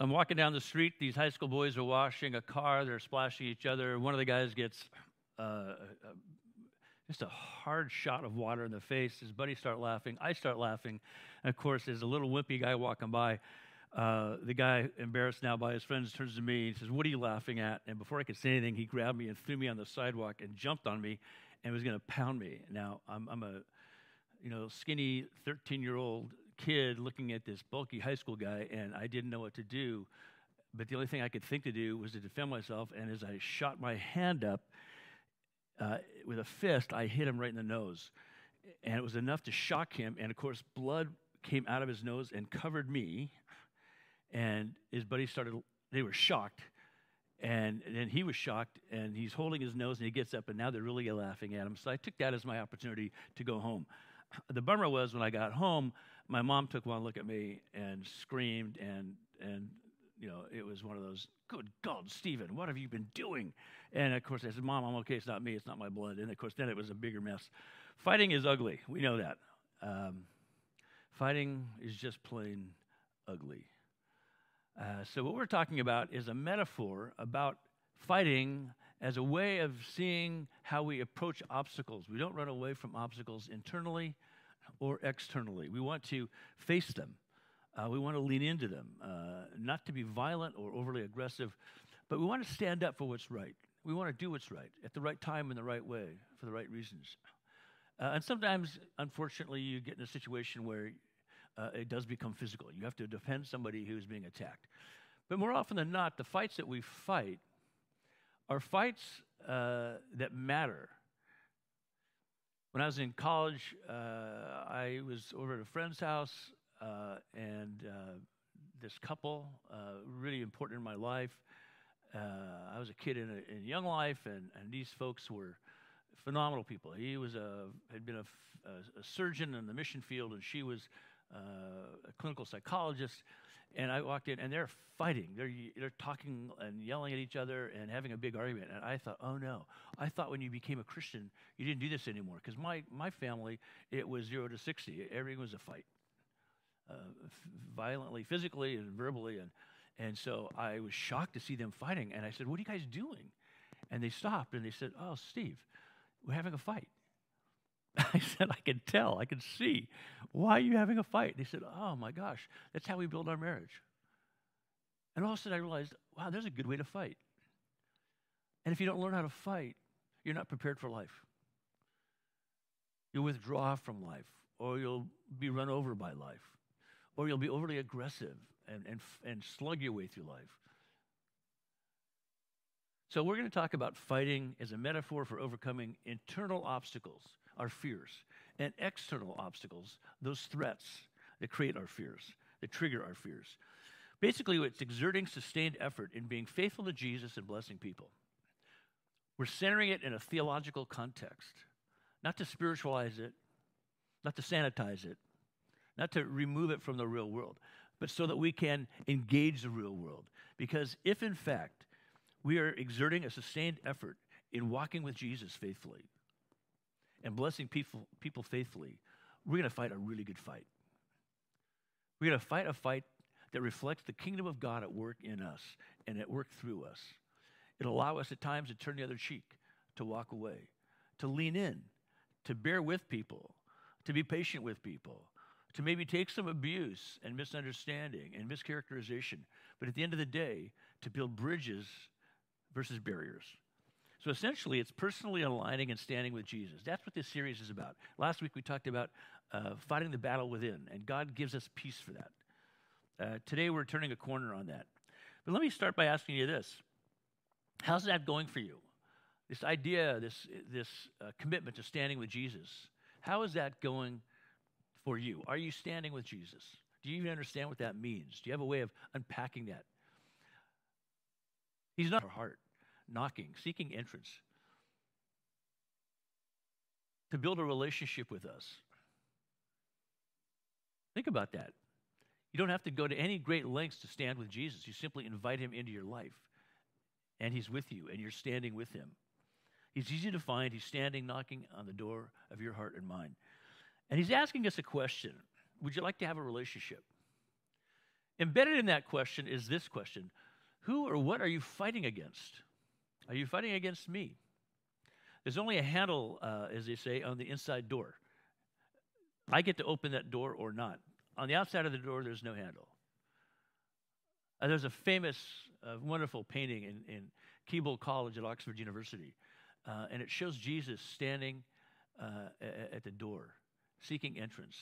I'm walking down the street. These high school boys are washing a car. They're splashing each other. One of the guys gets uh, uh, just a hard shot of water in the face. His buddies start laughing. I start laughing. And of course, there's a little wimpy guy walking by. Uh, the guy, embarrassed now by his friends, turns to me and says, What are you laughing at? And before I could say anything, he grabbed me and threw me on the sidewalk and jumped on me and was going to pound me. Now, I'm, I'm a you know, skinny 13 year old kid looking at this bulky high school guy, and I didn't know what to do. But the only thing I could think to do was to defend myself. And as I shot my hand up uh, with a fist, I hit him right in the nose. And it was enough to shock him. And of course, blood came out of his nose and covered me. And his buddies started, they were shocked. And then he was shocked, and he's holding his nose, and he gets up, and now they're really laughing at him. So I took that as my opportunity to go home. The bummer was when I got home, my mom took one look at me and screamed and and you know it was one of those good god stephen what have you been doing? And of course i said mom i'm okay it's not me it's not my blood. And of course then it was a bigger mess. Fighting is ugly we know that. Um, fighting is just plain ugly. Uh, so what we're talking about is a metaphor about fighting as a way of seeing how we approach obstacles. We don't run away from obstacles internally or externally. We want to face them. Uh, we want to lean into them, uh, not to be violent or overly aggressive, but we want to stand up for what's right. We want to do what's right at the right time in the right way for the right reasons. Uh, and sometimes, unfortunately, you get in a situation where uh, it does become physical. You have to defend somebody who's being attacked. But more often than not, the fights that we fight are fights uh, that matter when I was in college, uh, I was over at a friend's house, uh, and uh, this couple, uh, really important in my life. Uh, I was a kid in a, in young life, and, and these folks were phenomenal people. He was a had been a, a, a surgeon in the mission field, and she was uh, a clinical psychologist. And I walked in, and they're fighting. They're, they're talking and yelling at each other and having a big argument. And I thought, oh no. I thought when you became a Christian, you didn't do this anymore. Because my, my family, it was zero to 60. Everything was a fight, uh, f- violently, physically, and verbally. And, and so I was shocked to see them fighting. And I said, what are you guys doing? And they stopped and they said, oh, Steve, we're having a fight. I said, I can tell, I can see. Why are you having a fight? They said, Oh my gosh, that's how we build our marriage. And all of a sudden I realized, wow, there's a good way to fight. And if you don't learn how to fight, you're not prepared for life. You'll withdraw from life, or you'll be run over by life, or you'll be overly aggressive and, and, and slug your way through life. So, we're going to talk about fighting as a metaphor for overcoming internal obstacles our fears, and external obstacles, those threats that create our fears, that trigger our fears. Basically, it's exerting sustained effort in being faithful to Jesus and blessing people. We're centering it in a theological context, not to spiritualize it, not to sanitize it, not to remove it from the real world, but so that we can engage the real world. Because if, in fact, we are exerting a sustained effort in walking with Jesus faithfully, and blessing people, people faithfully, we're going to fight a really good fight. We're going to fight a fight that reflects the kingdom of God at work in us and at work through us. It'll allow us at times to turn the other cheek, to walk away, to lean in, to bear with people, to be patient with people, to maybe take some abuse and misunderstanding and mischaracterization. But at the end of the day, to build bridges versus barriers. So essentially, it's personally aligning and standing with Jesus. That's what this series is about. Last week, we talked about uh, fighting the battle within, and God gives us peace for that. Uh, today, we're turning a corner on that. But let me start by asking you this How's that going for you? This idea, this, this uh, commitment to standing with Jesus, how is that going for you? Are you standing with Jesus? Do you even understand what that means? Do you have a way of unpacking that? He's not our heart knocking, seeking entrance, to build a relationship with us. Think about that. You don't have to go to any great lengths to stand with Jesus. You simply invite him into your life, and he's with you, and you're standing with him. He's easy to find. He's standing, knocking on the door of your heart and mind. And he's asking us a question Would you like to have a relationship? Embedded in that question is this question Who or what are you fighting against? Are you fighting against me? There's only a handle, uh, as they say, on the inside door. I get to open that door or not. On the outside of the door, there's no handle. Uh, there's a famous, uh, wonderful painting in, in Keble College at Oxford University, uh, and it shows Jesus standing uh, at the door, seeking entrance.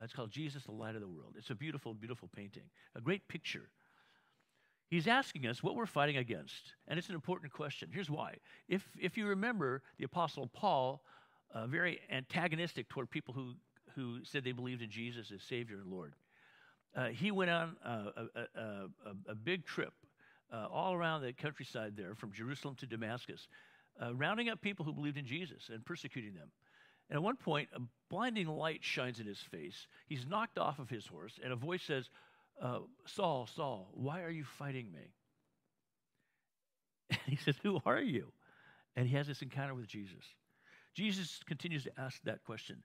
It's called Jesus, the Light of the World. It's a beautiful, beautiful painting, a great picture. He's asking us what we're fighting against, and it's an important question. Here's why. If, if you remember, the Apostle Paul, uh, very antagonistic toward people who, who said they believed in Jesus as Savior and Lord. Uh, he went on a, a, a, a big trip uh, all around the countryside there, from Jerusalem to Damascus, uh, rounding up people who believed in Jesus and persecuting them. And at one point, a blinding light shines in his face. He's knocked off of his horse, and a voice says, uh, Saul, Saul, why are you fighting me? And he says, Who are you? And he has this encounter with Jesus. Jesus continues to ask that question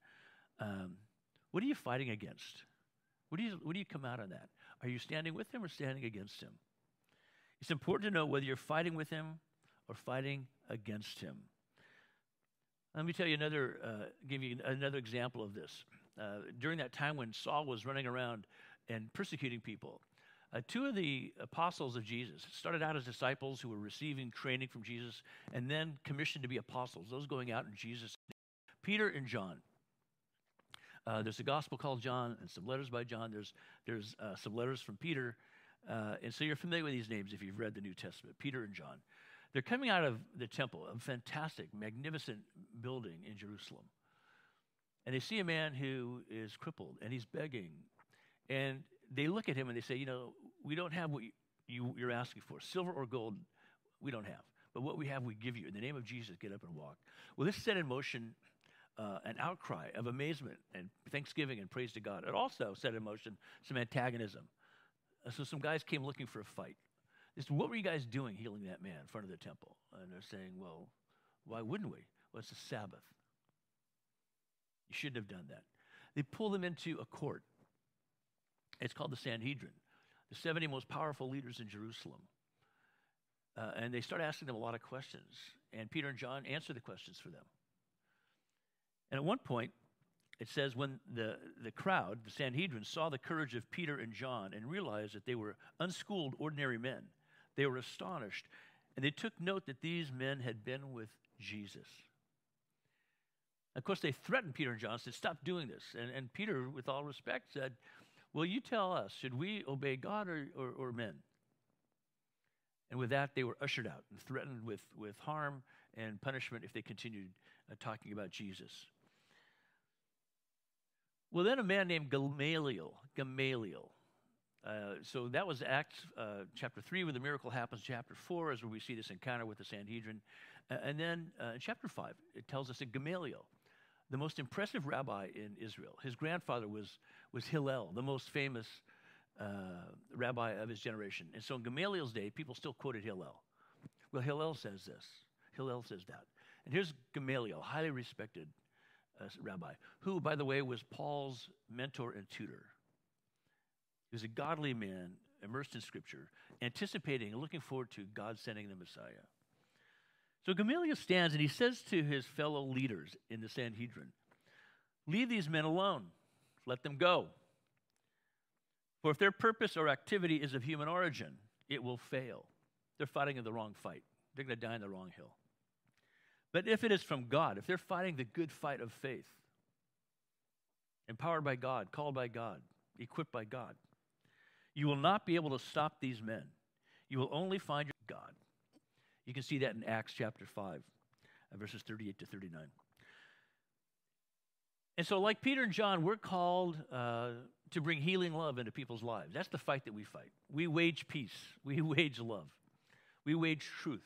um, What are you fighting against? What do, you, what do you come out of that? Are you standing with him or standing against him? It's important to know whether you're fighting with him or fighting against him. Let me tell you another, uh, give you another example of this. Uh, during that time when Saul was running around and persecuting people, uh, two of the apostles of Jesus started out as disciples who were receiving training from Jesus and then commissioned to be apostles, those going out in Jesus' name. Peter and John. Uh, there's a gospel called John and some letters by John. There's, there's uh, some letters from Peter. Uh, and so you're familiar with these names if you've read the New Testament Peter and John. They're coming out of the temple, a fantastic, magnificent building in Jerusalem. And they see a man who is crippled and he's begging. And they look at him and they say, You know, we don't have what you, you're asking for silver or gold, we don't have. But what we have, we give you. In the name of Jesus, get up and walk. Well, this set in motion uh, an outcry of amazement and thanksgiving and praise to God. It also set in motion some antagonism. Uh, so some guys came looking for a fight. Just, what were you guys doing healing that man in front of the temple? And they're saying, well, why wouldn't we? Well, it's a Sabbath. You shouldn't have done that. They pull them into a court. It's called the Sanhedrin, the 70 most powerful leaders in Jerusalem. Uh, and they start asking them a lot of questions. And Peter and John answer the questions for them. And at one point, it says, when the, the crowd, the Sanhedrin, saw the courage of Peter and John and realized that they were unschooled, ordinary men, they were astonished. And they took note that these men had been with Jesus. Of course, they threatened Peter and John, said, Stop doing this. And, and Peter, with all respect, said, Well, you tell us, should we obey God or, or, or men? And with that, they were ushered out and threatened with, with harm and punishment if they continued uh, talking about Jesus. Well, then a man named Gamaliel, Gamaliel. Uh, so that was Acts uh, chapter 3 where the miracle happens. Chapter 4 is where we see this encounter with the Sanhedrin. And then uh, in chapter 5, it tells us that Gamaliel, the most impressive rabbi in Israel, his grandfather was, was Hillel, the most famous uh, rabbi of his generation. And so in Gamaliel's day, people still quoted Hillel. Well, Hillel says this. Hillel says that. And here's Gamaliel, highly respected uh, rabbi, who, by the way, was Paul's mentor and tutor. He was a godly man, immersed in Scripture, anticipating and looking forward to God sending the Messiah. So Gamaliel stands and he says to his fellow leaders in the Sanhedrin, Leave these men alone, let them go. For if their purpose or activity is of human origin, it will fail. They're fighting in the wrong fight, they're going to die on the wrong hill. But if it is from God, if they're fighting the good fight of faith, empowered by God, called by God, equipped by God, you will not be able to stop these men. You will only find your God. You can see that in Acts chapter 5, uh, verses 38 to 39. And so, like Peter and John, we're called uh, to bring healing love into people's lives. That's the fight that we fight. We wage peace, we wage love, we wage truth.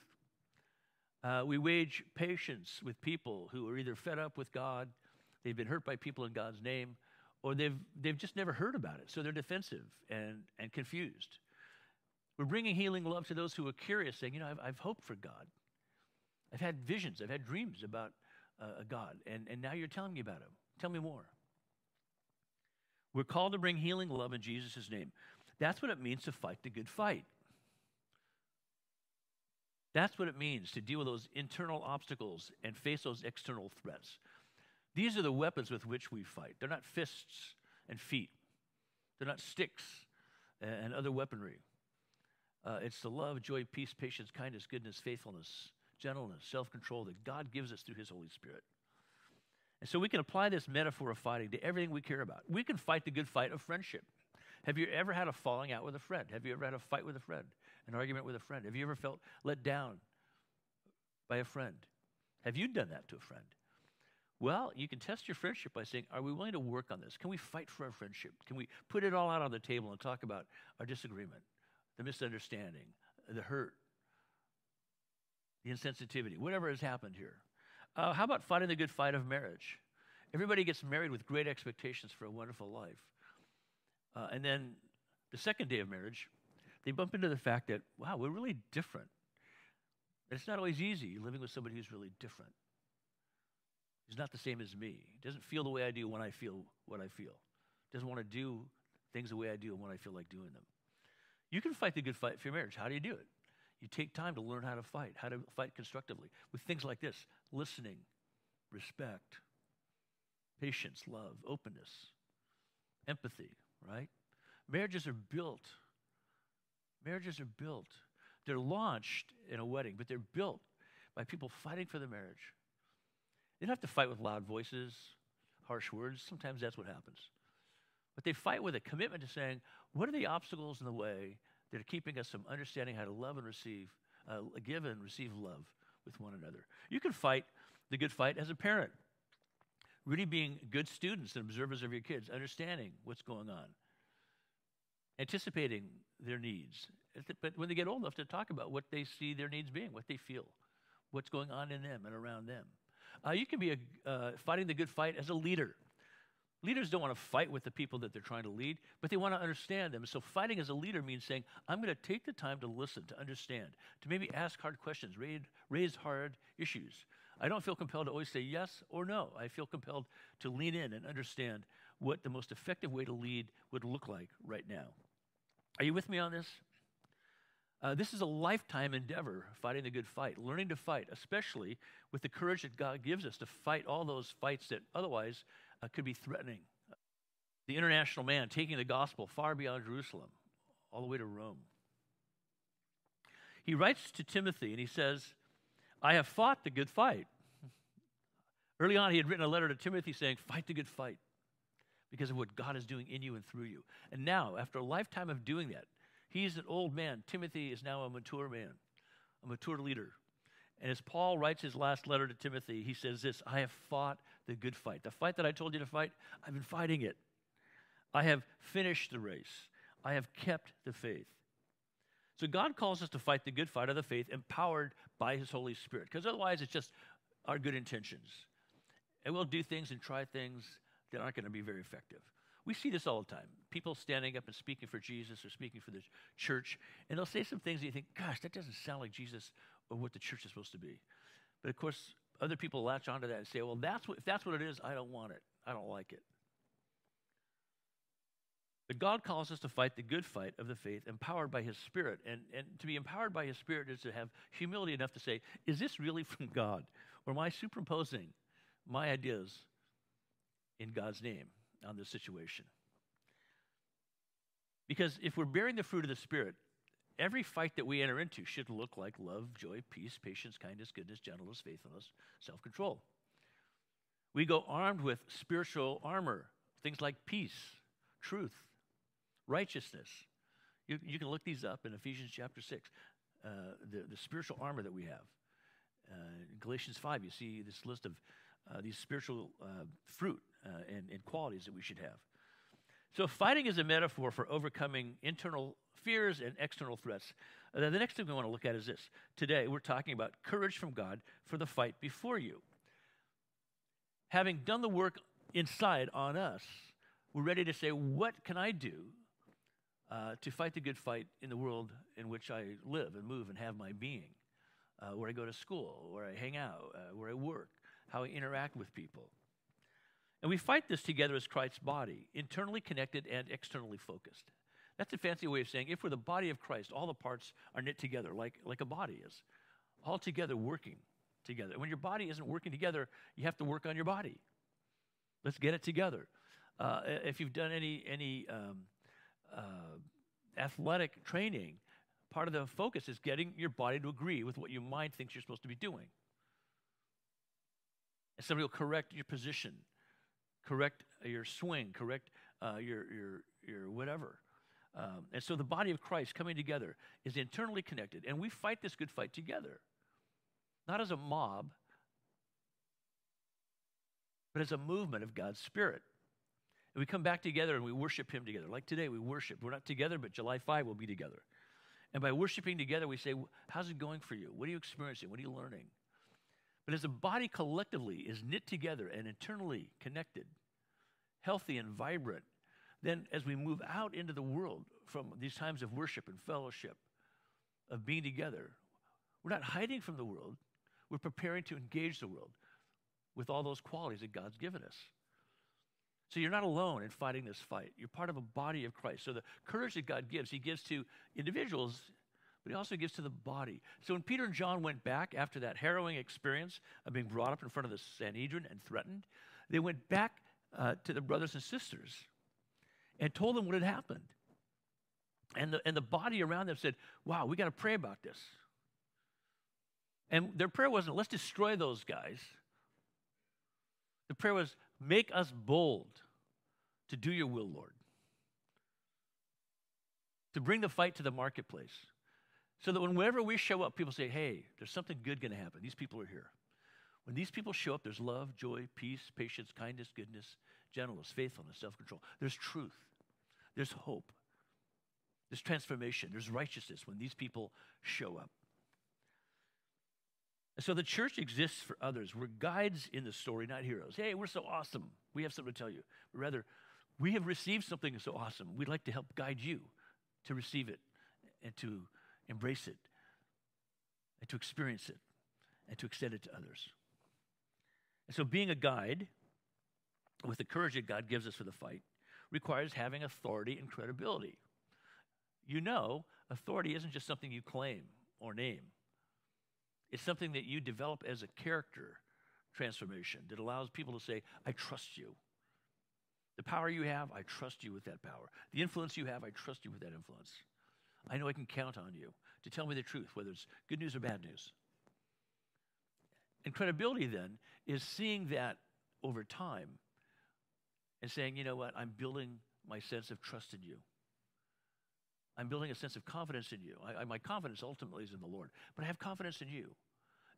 Uh, we wage patience with people who are either fed up with God, they've been hurt by people in God's name, or they've, they've just never heard about it. So they're defensive and, and confused. We're bringing healing love to those who are curious, saying, You know, I've, I've hoped for God. I've had visions, I've had dreams about uh, God, and, and now you're telling me about him. Tell me more. We're called to bring healing love in Jesus' name. That's what it means to fight the good fight. That's what it means to deal with those internal obstacles and face those external threats. These are the weapons with which we fight. They're not fists and feet, they're not sticks and other weaponry. Uh, it's the love, joy, peace, patience, kindness, goodness, faithfulness, gentleness, self control that God gives us through His Holy Spirit. And so we can apply this metaphor of fighting to everything we care about. We can fight the good fight of friendship. Have you ever had a falling out with a friend? Have you ever had a fight with a friend? An argument with a friend? Have you ever felt let down by a friend? Have you done that to a friend? Well, you can test your friendship by saying, Are we willing to work on this? Can we fight for our friendship? Can we put it all out on the table and talk about our disagreement, the misunderstanding, the hurt, the insensitivity, whatever has happened here? Uh, how about fighting the good fight of marriage? Everybody gets married with great expectations for a wonderful life. Uh, and then the second day of marriage, they bump into the fact that, wow, we're really different. And it's not always easy living with somebody who's really different. He's not the same as me. He doesn't feel the way I do when I feel what I feel. Doesn't want to do things the way I do and when I feel like doing them. You can fight the good fight for your marriage. How do you do it? You take time to learn how to fight, how to fight constructively with things like this listening, respect, patience, love, openness, empathy, right? Marriages are built. Marriages are built. They're launched in a wedding, but they're built by people fighting for the marriage. They don't have to fight with loud voices, harsh words. Sometimes that's what happens. But they fight with a commitment to saying, what are the obstacles in the way that are keeping us from understanding how to love and receive, uh, give and receive love with one another. You can fight the good fight as a parent, really being good students and observers of your kids, understanding what's going on, anticipating their needs. But when they get old enough to talk about what they see their needs being, what they feel, what's going on in them and around them. Uh, you can be a, uh, fighting the good fight as a leader. Leaders don't want to fight with the people that they're trying to lead, but they want to understand them. So, fighting as a leader means saying, I'm going to take the time to listen, to understand, to maybe ask hard questions, raise, hard issues. I don't feel compelled to always say yes or no. I feel compelled to lean in and understand what the most effective way to lead would look like right now. Are you with me on this? Uh, this is a lifetime endeavor, fighting the good fight, learning to fight, especially with the courage that God gives us to fight all those fights that otherwise uh, could be threatening. The international man taking the gospel far beyond Jerusalem, all the way to Rome. He writes to Timothy and he says, I have fought the good fight. Early on, he had written a letter to Timothy saying, Fight the good fight because of what God is doing in you and through you. And now, after a lifetime of doing that, he's an old man. Timothy is now a mature man, a mature leader. And as Paul writes his last letter to Timothy, he says this I have fought the good fight. The fight that I told you to fight, I've been fighting it. I have finished the race. I have kept the faith. So God calls us to fight the good fight of the faith, empowered by his Holy Spirit. Because otherwise, it's just our good intentions. And we'll do things and try things that aren't going to be very effective. We see this all the time. People standing up and speaking for Jesus or speaking for the church, and they'll say some things and you think, gosh, that doesn't sound like Jesus or what the church is supposed to be. But of course, other people latch onto that and say, well, that's what, if that's what it is, I don't want it. I don't like it. But God calls us to fight the good fight of the faith, empowered by His Spirit. And, and to be empowered by His Spirit is to have humility enough to say, is this really from God? Or am I superimposing my ideas in God's name on this situation? Because if we're bearing the fruit of the Spirit, Every fight that we enter into should look like love, joy, peace, patience, kindness, goodness, gentleness, faithfulness, self control. We go armed with spiritual armor, things like peace, truth, righteousness. You, you can look these up in Ephesians chapter 6, uh, the, the spiritual armor that we have. Uh, Galatians 5, you see this list of uh, these spiritual uh, fruit uh, and, and qualities that we should have. So, fighting is a metaphor for overcoming internal fears and external threats. Uh, the next thing we want to look at is this. Today, we're talking about courage from God for the fight before you. Having done the work inside on us, we're ready to say, What can I do uh, to fight the good fight in the world in which I live and move and have my being? Uh, where I go to school, where I hang out, uh, where I work, how I interact with people. And we fight this together as Christ's body, internally connected and externally focused. That's a fancy way of saying if we're the body of Christ, all the parts are knit together like, like a body is, all together working together. When your body isn't working together, you have to work on your body. Let's get it together. Uh, if you've done any, any um, uh, athletic training, part of the focus is getting your body to agree with what your mind thinks you're supposed to be doing. And somebody will correct your position, correct your swing, correct uh, your, your, your whatever. Um, and so the body of Christ coming together is internally connected, and we fight this good fight together, not as a mob, but as a movement of God's Spirit. And we come back together and we worship Him together. Like today, we worship. We're not together, but July 5 we'll be together. And by worshiping together, we say, How's it going for you? What are you experiencing? What are you learning? But as a body collectively is knit together and internally connected, healthy and vibrant, then as we move out into the world from these times of worship and fellowship, of being together, we're not hiding from the world. We're preparing to engage the world with all those qualities that God's given us. So you're not alone in fighting this fight. You're part of a body of Christ. So the courage that God gives, He gives to individuals, but He also gives to the body. So when Peter and John went back after that harrowing experience of being brought up in front of the Sanhedrin and threatened, they went back uh, to the brothers and sisters and told them what had happened. And the, and the body around them said, Wow, we got to pray about this. And their prayer wasn't, let's destroy those guys. The prayer was, make us bold to do your will, Lord. To bring the fight to the marketplace. So that whenever we show up, people say, hey, there's something good going to happen. These people are here. When these people show up, there's love, joy, peace, patience, kindness, goodness, gentleness, faithfulness, self control. There's truth. There's hope. There's transformation. There's righteousness when these people show up. And so the church exists for others. We're guides in the story, not heroes. Hey, we're so awesome. We have something to tell you. But rather, we have received something so awesome. We'd like to help guide you to receive it and to embrace it and to experience it and to extend it to others. And so being a guide with the courage that God gives us for the fight requires having authority and credibility. You know, authority isn't just something you claim or name. It's something that you develop as a character transformation that allows people to say, I trust you. The power you have, I trust you with that power. The influence you have, I trust you with that influence. I know I can count on you to tell me the truth, whether it's good news or bad news. And credibility then is seeing that over time and saying, you know what, I'm building my sense of trust in you. I'm building a sense of confidence in you. I, I, my confidence ultimately is in the Lord, but I have confidence in you.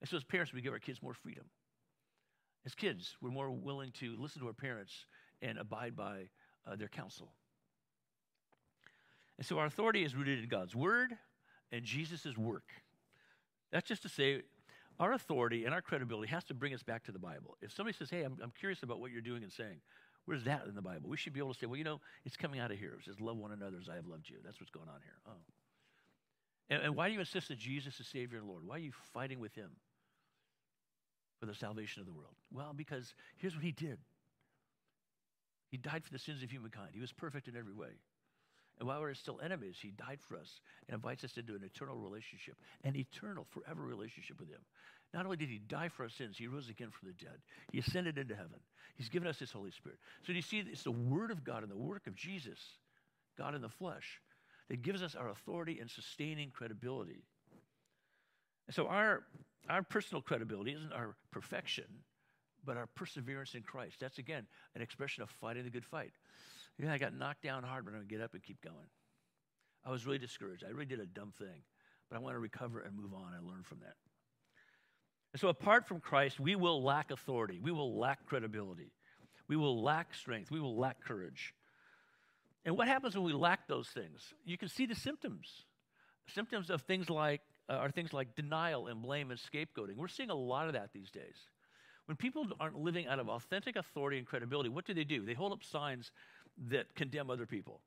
And so, as parents, we give our kids more freedom. As kids, we're more willing to listen to our parents and abide by uh, their counsel. And so, our authority is rooted in God's word and Jesus' work. That's just to say, our authority and our credibility has to bring us back to the Bible. If somebody says, Hey, I'm, I'm curious about what you're doing and saying, Where's that in the Bible? We should be able to say, well, you know, it's coming out of here. It says, love one another as I have loved you. That's what's going on here. Oh. And, and why do you insist that Jesus is Savior and Lord? Why are you fighting with Him for the salvation of the world? Well, because here's what He did He died for the sins of humankind, He was perfect in every way. And while we are still enemies, he died for us and invites us into an eternal relationship, an eternal, forever relationship with him. Not only did he die for our sins, he rose again from the dead. He ascended into heaven. He's given us his Holy Spirit. So you see, it's the Word of God and the work of Jesus, God in the flesh, that gives us our authority and sustaining credibility. And so our, our personal credibility isn't our perfection, but our perseverance in Christ. That's, again, an expression of fighting the good fight. Yeah, I got knocked down hard, but I'm going to get up and keep going. I was really discouraged. I really did a dumb thing, but I want to recover and move on and learn from that. And so, apart from Christ, we will lack authority. We will lack credibility. We will lack strength. We will lack courage. And what happens when we lack those things? You can see the symptoms. Symptoms of things like uh, are things like denial and blame and scapegoating. We're seeing a lot of that these days. When people aren't living out of authentic authority and credibility, what do they do? They hold up signs that condemn other people.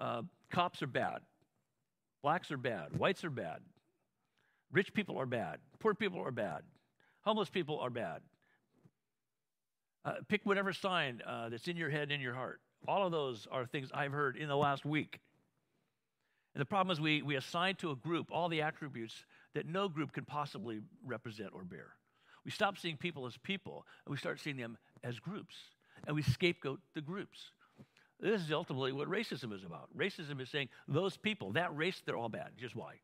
Uh, cops are bad. Blacks are bad. Whites are bad. Rich people are bad. Poor people are bad. Homeless people are bad. Uh, pick whatever sign uh, that's in your head, in your heart. All of those are things I've heard in the last week. And the problem is we, we assign to a group all the attributes that no group can possibly represent or bear. We stop seeing people as people and we start seeing them as groups. And we scapegoat the groups. This is ultimately what racism is about. Racism is saying those people, that race, they're all bad. Just why?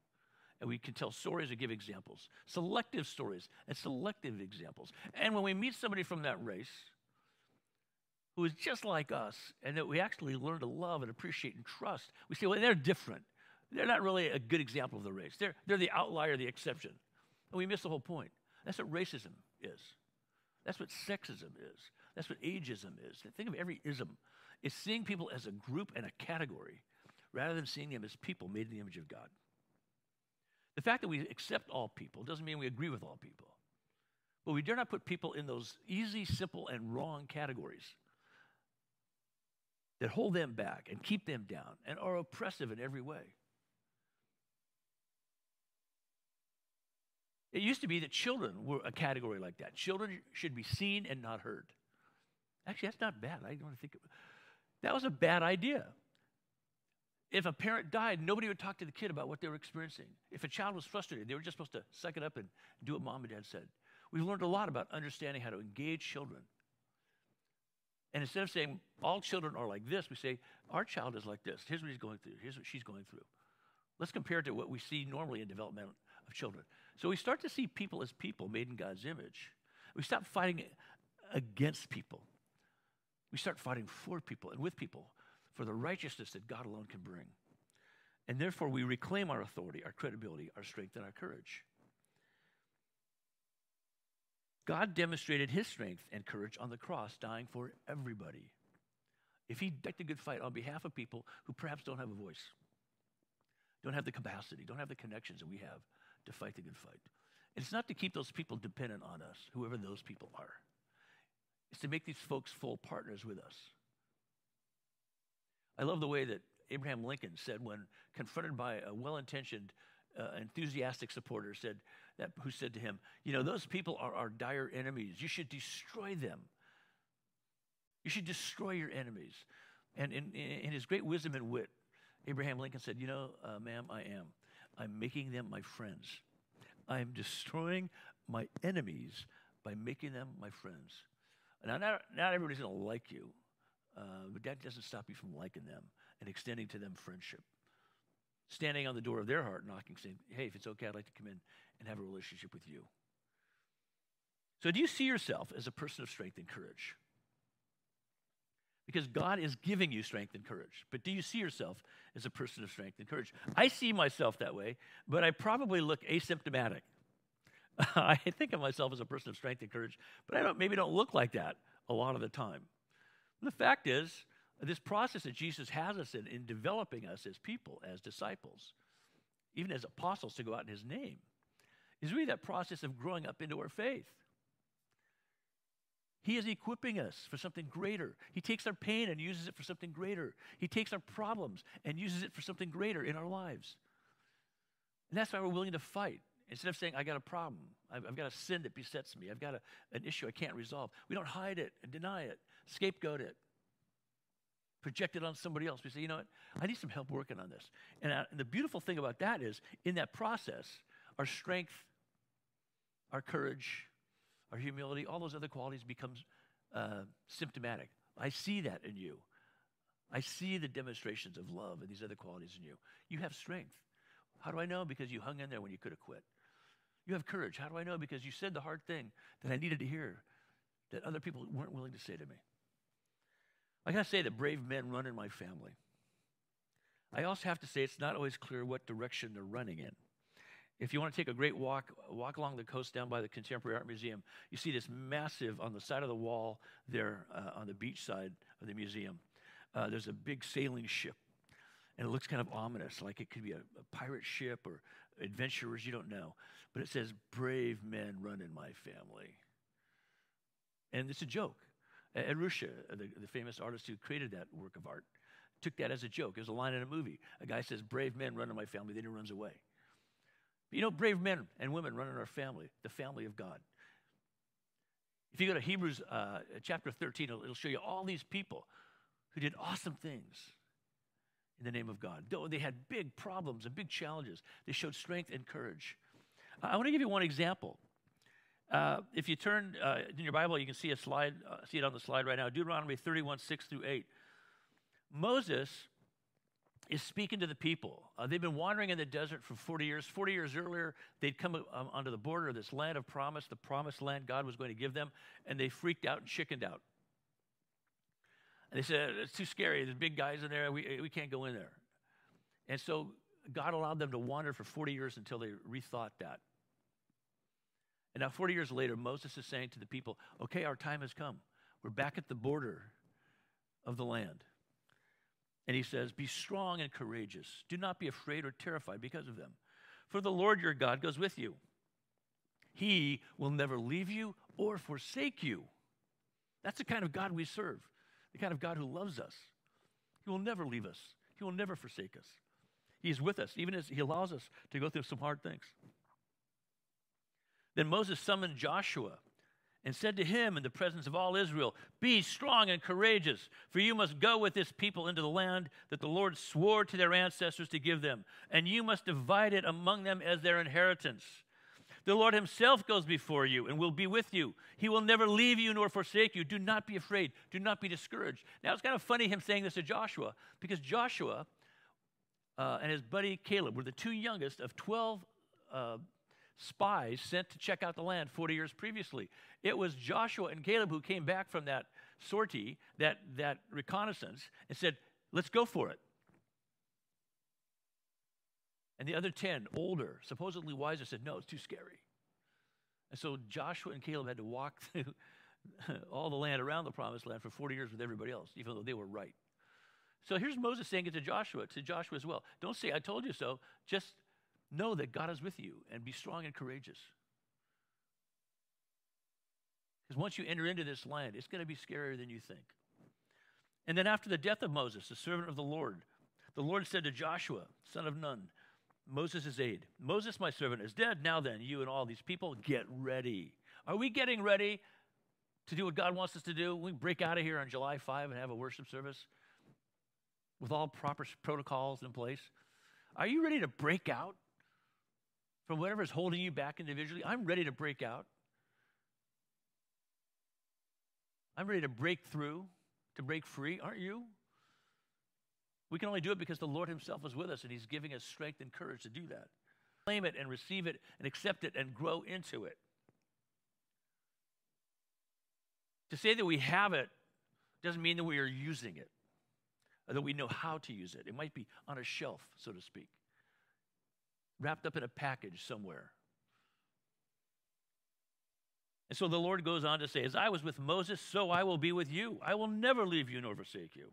And we can tell stories or give examples, selective stories and selective examples. And when we meet somebody from that race who is just like us and that we actually learn to love and appreciate and trust, we say, well, they're different. They're not really a good example of the race. They're, they're the outlier, the exception. And we miss the whole point. That's what racism is. That's what sexism is. That's what ageism is. Think of every ism. It's seeing people as a group and a category rather than seeing them as people made in the image of God. The fact that we accept all people doesn't mean we agree with all people. But we dare not put people in those easy, simple, and wrong categories that hold them back and keep them down and are oppressive in every way. It used to be that children were a category like that. Children should be seen and not heard. Actually, that's not bad. I don't want to think it, that was a bad idea. If a parent died, nobody would talk to the kid about what they were experiencing. If a child was frustrated, they were just supposed to suck it up and do what mom and dad said. We've learned a lot about understanding how to engage children. And instead of saying all children are like this, we say our child is like this. Here's what he's going through. Here's what she's going through. Let's compare it to what we see normally in development of children. So we start to see people as people made in God's image. We stop fighting against people. We start fighting for people and with people for the righteousness that God alone can bring. And therefore, we reclaim our authority, our credibility, our strength, and our courage. God demonstrated his strength and courage on the cross, dying for everybody. If he died a good fight on behalf of people who perhaps don't have a voice, don't have the capacity, don't have the connections that we have, to fight the good fight. It's not to keep those people dependent on us, whoever those people are. It's to make these folks full partners with us. I love the way that Abraham Lincoln said when confronted by a well intentioned, uh, enthusiastic supporter said that, who said to him, You know, those people are our dire enemies. You should destroy them. You should destroy your enemies. And in, in his great wisdom and wit, Abraham Lincoln said, You know, uh, ma'am, I am. I'm making them my friends. I'm destroying my enemies by making them my friends. Now, not, not everybody's going to like you, uh, but that doesn't stop you from liking them and extending to them friendship. Standing on the door of their heart, knocking, saying, Hey, if it's okay, I'd like to come in and have a relationship with you. So, do you see yourself as a person of strength and courage? because God is giving you strength and courage. But do you see yourself as a person of strength and courage? I see myself that way, but I probably look asymptomatic. I think of myself as a person of strength and courage, but I don't, maybe don't look like that a lot of the time. The fact is, this process that Jesus has us in, in developing us as people, as disciples, even as apostles to go out in his name, is really that process of growing up into our faith. He is equipping us for something greater. He takes our pain and uses it for something greater. He takes our problems and uses it for something greater in our lives. And that's why we're willing to fight. Instead of saying, I got a problem, I've, I've got a sin that besets me, I've got a, an issue I can't resolve. We don't hide it and deny it, scapegoat it, project it on somebody else. We say, you know what, I need some help working on this. And, uh, and the beautiful thing about that is, in that process, our strength, our courage, our humility, all those other qualities becomes uh, symptomatic. I see that in you. I see the demonstrations of love and these other qualities in you. You have strength. How do I know? Because you hung in there when you could have quit. You have courage. How do I know? Because you said the hard thing that I needed to hear that other people weren't willing to say to me. I gotta say that brave men run in my family. I also have to say it's not always clear what direction they're running in. If you want to take a great walk, walk along the coast down by the Contemporary Art Museum, you see this massive, on the side of the wall there uh, on the beach side of the museum, uh, there's a big sailing ship. And it looks kind of ominous, like it could be a, a pirate ship or adventurers, you don't know. But it says, Brave men run in my family. And it's a joke. Ed Ruscha, the, the famous artist who created that work of art, took that as a joke. It was a line in a movie. A guy says, Brave men run in my family, then he runs away. You know, brave men and women run in our family, the family of God. If you go to Hebrews uh, chapter 13, it'll, it'll show you all these people who did awesome things in the name of God. Though they had big problems and big challenges, they showed strength and courage. I want to give you one example. Uh, if you turn uh, in your Bible, you can see a slide, uh, see it on the slide right now. Deuteronomy 31, 6 through 8. Moses is speaking to the people. Uh, they've been wandering in the desert for 40 years. 40 years earlier, they'd come um, onto the border of this land of promise, the promised land God was going to give them, and they freaked out and chickened out. And they said, It's too scary. There's big guys in there. We, we can't go in there. And so God allowed them to wander for 40 years until they rethought that. And now, 40 years later, Moses is saying to the people, Okay, our time has come. We're back at the border of the land. And he says, Be strong and courageous. Do not be afraid or terrified because of them. For the Lord your God goes with you. He will never leave you or forsake you. That's the kind of God we serve, the kind of God who loves us. He will never leave us, He will never forsake us. He is with us, even as He allows us to go through some hard things. Then Moses summoned Joshua and said to him in the presence of all Israel, Be strong and courageous, for you must go with this people into the land that the Lord swore to their ancestors to give them, and you must divide it among them as their inheritance. The Lord Himself goes before you and will be with you. He will never leave you nor forsake you. Do not be afraid. Do not be discouraged. Now, it's kind of funny him saying this to Joshua because Joshua uh, and his buddy Caleb were the two youngest of 12 uh, spies sent to check out the land 40 years previously. It was Joshua and Caleb who came back from that sortie, that, that reconnaissance, and said, Let's go for it. And the other 10, older, supposedly wiser, said, No, it's too scary. And so Joshua and Caleb had to walk through all the land around the promised land for 40 years with everybody else, even though they were right. So here's Moses saying it to Joshua, to Joshua as well. Don't say, I told you so. Just know that God is with you and be strong and courageous. Because once you enter into this land, it's going to be scarier than you think. And then after the death of Moses, the servant of the Lord, the Lord said to Joshua, son of Nun, Moses' aide. Moses, my servant, is dead. Now then, you and all these people, get ready. Are we getting ready to do what God wants us to do? We break out of here on July 5 and have a worship service with all proper protocols in place. Are you ready to break out from whatever is holding you back individually? I'm ready to break out. I'm ready to break through, to break free. Aren't you? We can only do it because the Lord Himself is with us and He's giving us strength and courage to do that. Claim it and receive it and accept it and grow into it. To say that we have it doesn't mean that we are using it or that we know how to use it. It might be on a shelf, so to speak, wrapped up in a package somewhere. And so the Lord goes on to say, As I was with Moses, so I will be with you. I will never leave you nor forsake you.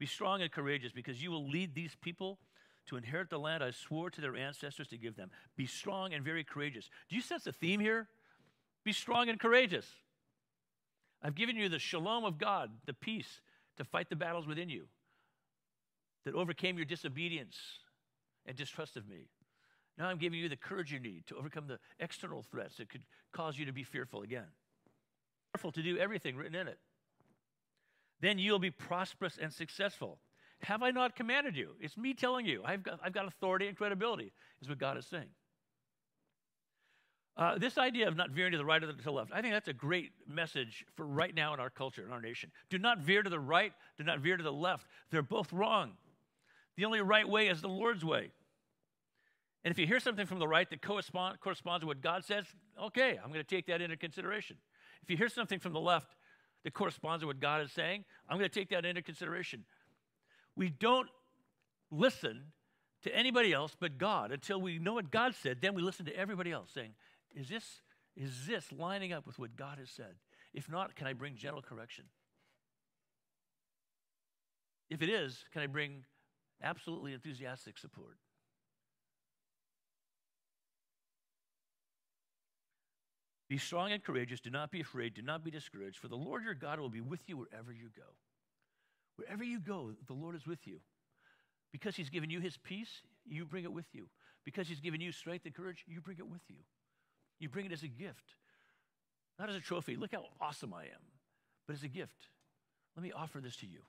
Be strong and courageous, because you will lead these people to inherit the land I swore to their ancestors to give them. Be strong and very courageous. Do you sense the theme here? Be strong and courageous. I've given you the shalom of God, the peace to fight the battles within you that overcame your disobedience and distrust of me. Now I'm giving you the courage you need to overcome the external threats that could cause you to be fearful again. Careful to do everything written in it. Then you'll be prosperous and successful. Have I not commanded you? It's me telling you. I've got, I've got authority and credibility, is what God is saying. Uh, this idea of not veering to the right or to the left, I think that's a great message for right now in our culture, in our nation. Do not veer to the right, do not veer to the left. They're both wrong. The only right way is the Lord's way. And if you hear something from the right that correspond, corresponds to what God says, okay, I'm going to take that into consideration. If you hear something from the left that corresponds to what God is saying, I'm going to take that into consideration. We don't listen to anybody else but God until we know what God said. Then we listen to everybody else saying, is this, is this lining up with what God has said? If not, can I bring gentle correction? If it is, can I bring absolutely enthusiastic support? Be strong and courageous. Do not be afraid. Do not be discouraged, for the Lord your God will be with you wherever you go. Wherever you go, the Lord is with you. Because he's given you his peace, you bring it with you. Because he's given you strength and courage, you bring it with you. You bring it as a gift, not as a trophy. Look how awesome I am, but as a gift. Let me offer this to you.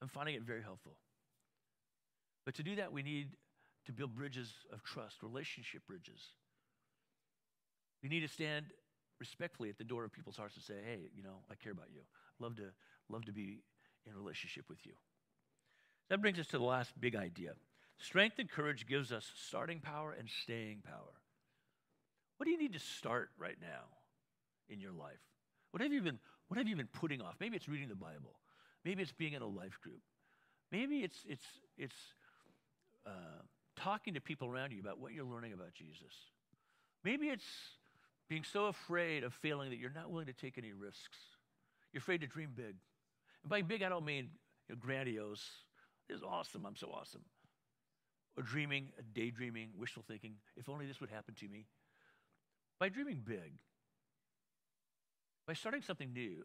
I'm finding it very helpful. But to do that, we need to build bridges of trust, relationship bridges. We need to stand respectfully at the door of people's hearts and say, hey, you know, I care about you. Love to, love to be in relationship with you. That brings us to the last big idea. Strength and courage gives us starting power and staying power. What do you need to start right now in your life? What have you been, what have you been putting off? Maybe it's reading the Bible. Maybe it's being in a life group. Maybe it's, it's, it's uh, talking to people around you about what you're learning about Jesus. Maybe it's being so afraid of failing that you're not willing to take any risks. You're afraid to dream big. And by big, I don't mean you know, grandiose. This is awesome. I'm so awesome. Or dreaming, daydreaming, wishful thinking. If only this would happen to me. By dreaming big, by starting something new,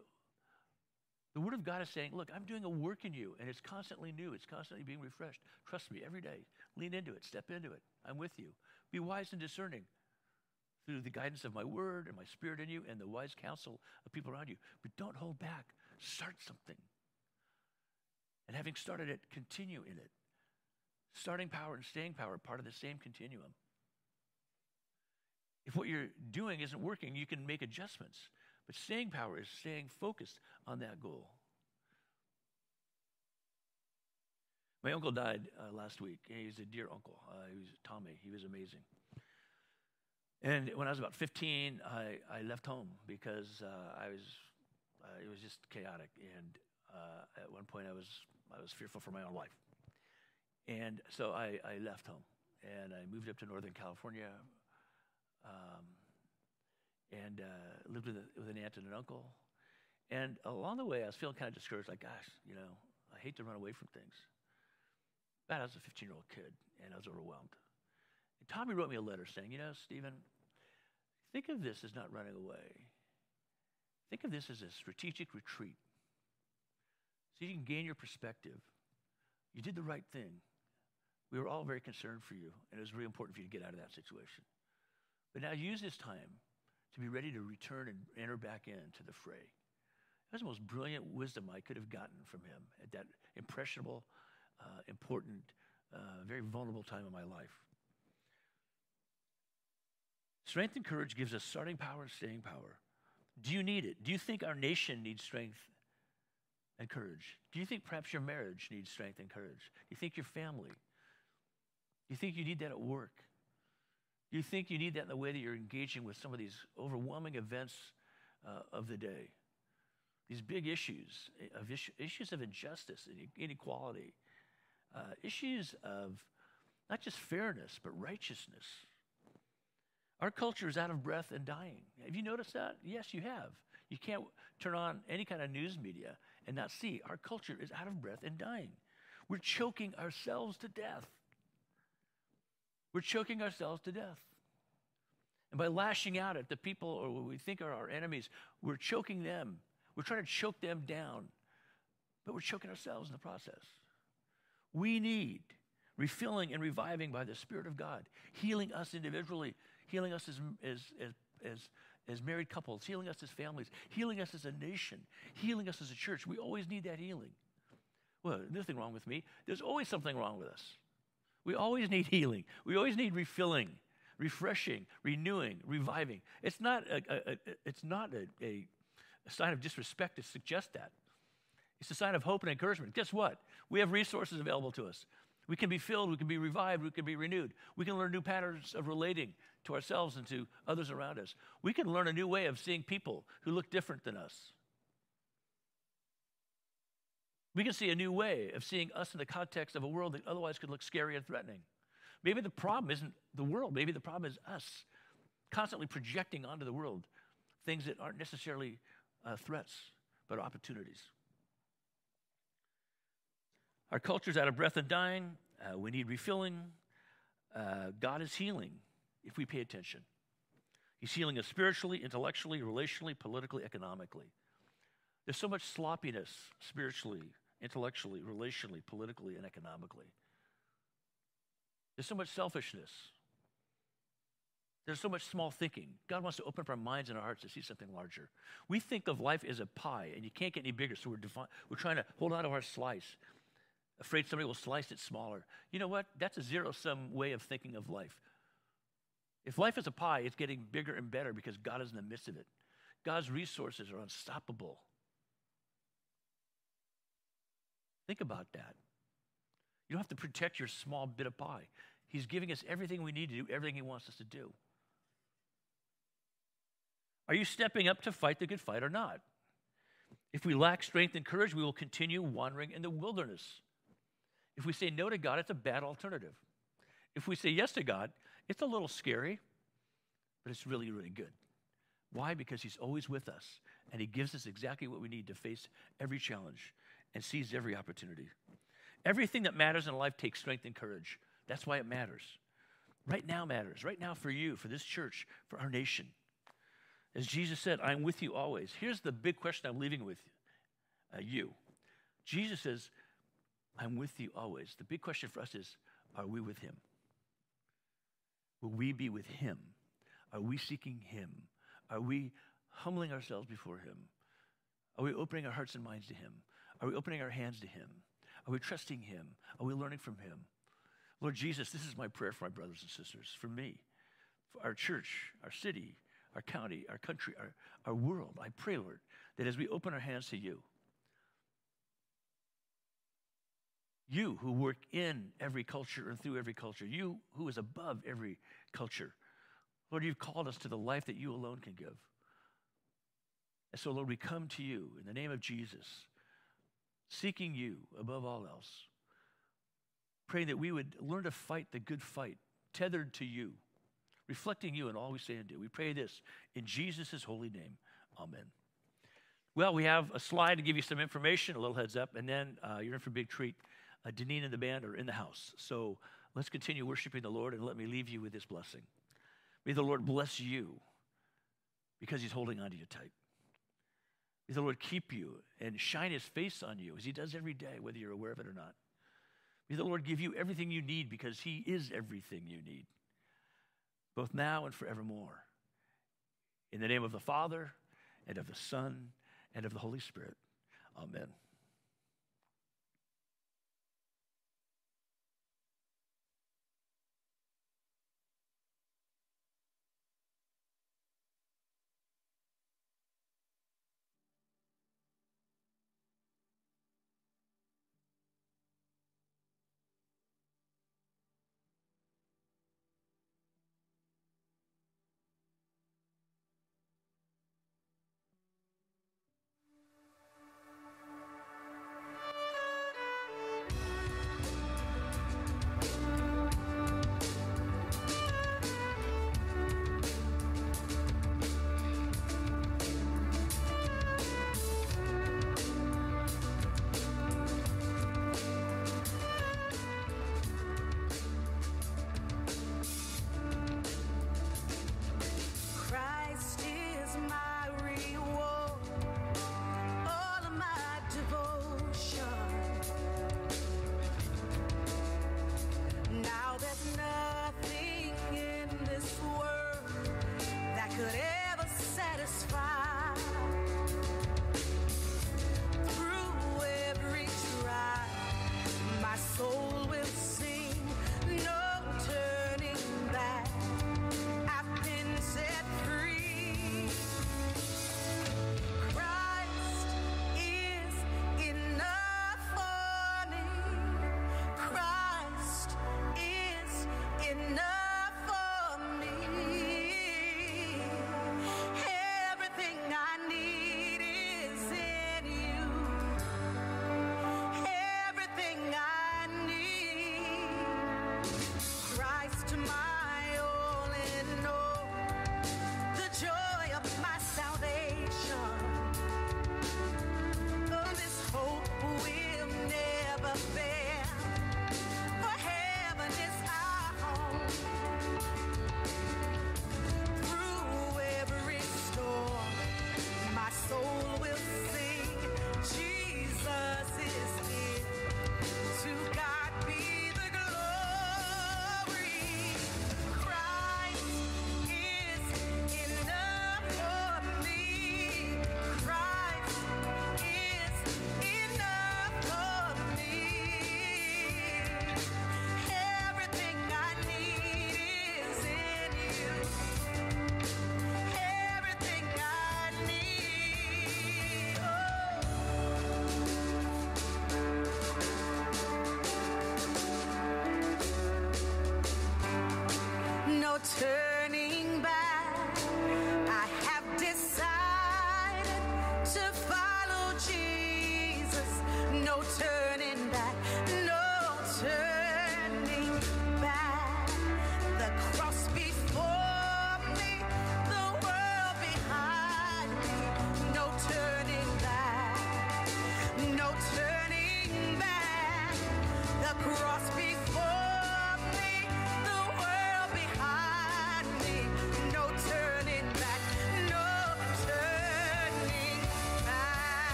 the Word of God is saying, Look, I'm doing a work in you, and it's constantly new. It's constantly being refreshed. Trust me every day. Lean into it. Step into it. I'm with you. Be wise and discerning through the guidance of my Word and my Spirit in you and the wise counsel of people around you. But don't hold back. Start something. And having started it, continue in it. Starting power and staying power, are part of the same continuum. If what you're doing isn't working, you can make adjustments. But staying power is staying focused on that goal. My uncle died uh, last week. He's a dear uncle. Uh, he was Tommy. He was amazing. And when I was about 15, I, I left home because uh, I was uh, it was just chaotic. And uh, at one point, I was I was fearful for my own life. And so I, I left home and I moved up to Northern California. Um, and uh, lived with, a, with an aunt and an uncle. And along the way, I was feeling kind of discouraged, like, gosh, you know, I hate to run away from things. But I was a 15 year old kid, and I was overwhelmed. Tommy wrote me a letter saying, you know, Stephen, think of this as not running away. Think of this as a strategic retreat. So you can gain your perspective. You did the right thing. We were all very concerned for you, and it was really important for you to get out of that situation. But now use this time to be ready to return and enter back into the fray. That was the most brilliant wisdom I could have gotten from him at that impressionable, uh, important, uh, very vulnerable time in my life. Strength and courage gives us starting power and staying power. Do you need it? Do you think our nation needs strength and courage? Do you think perhaps your marriage needs strength and courage? Do you think your family? Do you think you need that at work? Do you think you need that in the way that you're engaging with some of these overwhelming events uh, of the day? These big issues of issue, issues of injustice and inequality, uh, issues of not just fairness but righteousness. Our culture is out of breath and dying. Have you noticed that? Yes, you have. You can't turn on any kind of news media and not see our culture is out of breath and dying. We're choking ourselves to death. We're choking ourselves to death. And by lashing out at the people or what we think are our enemies, we're choking them. We're trying to choke them down, but we're choking ourselves in the process. We need refilling and reviving by the Spirit of God, healing us individually, healing us as, as, as, as, as married couples, healing us as families, healing us as a nation, healing us as a church. We always need that healing. Well, nothing wrong with me. There's always something wrong with us. We always need healing. We always need refilling, refreshing, renewing, reviving. It's not a, a, a it's not a, a, sign of disrespect to suggest that. It's a sign of hope and encouragement. Guess what? We have resources available to us. We can be filled, we can be revived, we can be renewed. We can learn new patterns of relating to ourselves and to others around us. We can learn a new way of seeing people who look different than us. We can see a new way of seeing us in the context of a world that otherwise could look scary and threatening. Maybe the problem isn't the world, maybe the problem is us constantly projecting onto the world things that aren't necessarily uh, threats, but opportunities. Our culture's out of breath and dying. Uh, we need refilling. Uh, God is healing if we pay attention. He's healing us spiritually, intellectually, relationally, politically, economically. There's so much sloppiness spiritually, intellectually, relationally, politically, and economically. There's so much selfishness. There's so much small thinking. God wants to open up our minds and our hearts to see something larger. We think of life as a pie, and you can't get any bigger, so we're, defi- we're trying to hold on to our slice. Afraid somebody will slice it smaller. You know what? That's a zero sum way of thinking of life. If life is a pie, it's getting bigger and better because God is in the midst of it. God's resources are unstoppable. Think about that. You don't have to protect your small bit of pie. He's giving us everything we need to do everything He wants us to do. Are you stepping up to fight the good fight or not? If we lack strength and courage, we will continue wandering in the wilderness. If we say no to God, it's a bad alternative. If we say yes to God, it's a little scary, but it's really, really good. Why? Because He's always with us, and He gives us exactly what we need to face every challenge and seize every opportunity. Everything that matters in life takes strength and courage. That's why it matters. Right now matters. Right now for you, for this church, for our nation. As Jesus said, I'm with you always. Here's the big question I'm leaving with uh, you. Jesus says, I'm with you always. The big question for us is, are we with him? Will we be with him? Are we seeking him? Are we humbling ourselves before him? Are we opening our hearts and minds to him? Are we opening our hands to him? Are we trusting him? Are we learning from him? Lord Jesus, this is my prayer for my brothers and sisters, for me, for our church, our city, our county, our country, our, our world. I pray, Lord, that as we open our hands to you, you who work in every culture and through every culture, you who is above every culture, Lord, you've called us to the life that you alone can give. And so, Lord, we come to you in the name of Jesus, seeking you above all else, praying that we would learn to fight the good fight, tethered to you reflecting you in all we say and do. We pray this in Jesus' holy name. Amen. Well, we have a slide to give you some information, a little heads up, and then uh, you're in for a big treat. Uh, Deneen and the band are in the house. So let's continue worshiping the Lord and let me leave you with this blessing. May the Lord bless you because he's holding on to you tight. May the Lord keep you and shine his face on you as he does every day, whether you're aware of it or not. May the Lord give you everything you need because he is everything you need both now and forevermore. In the name of the Father, and of the Son, and of the Holy Spirit. Amen.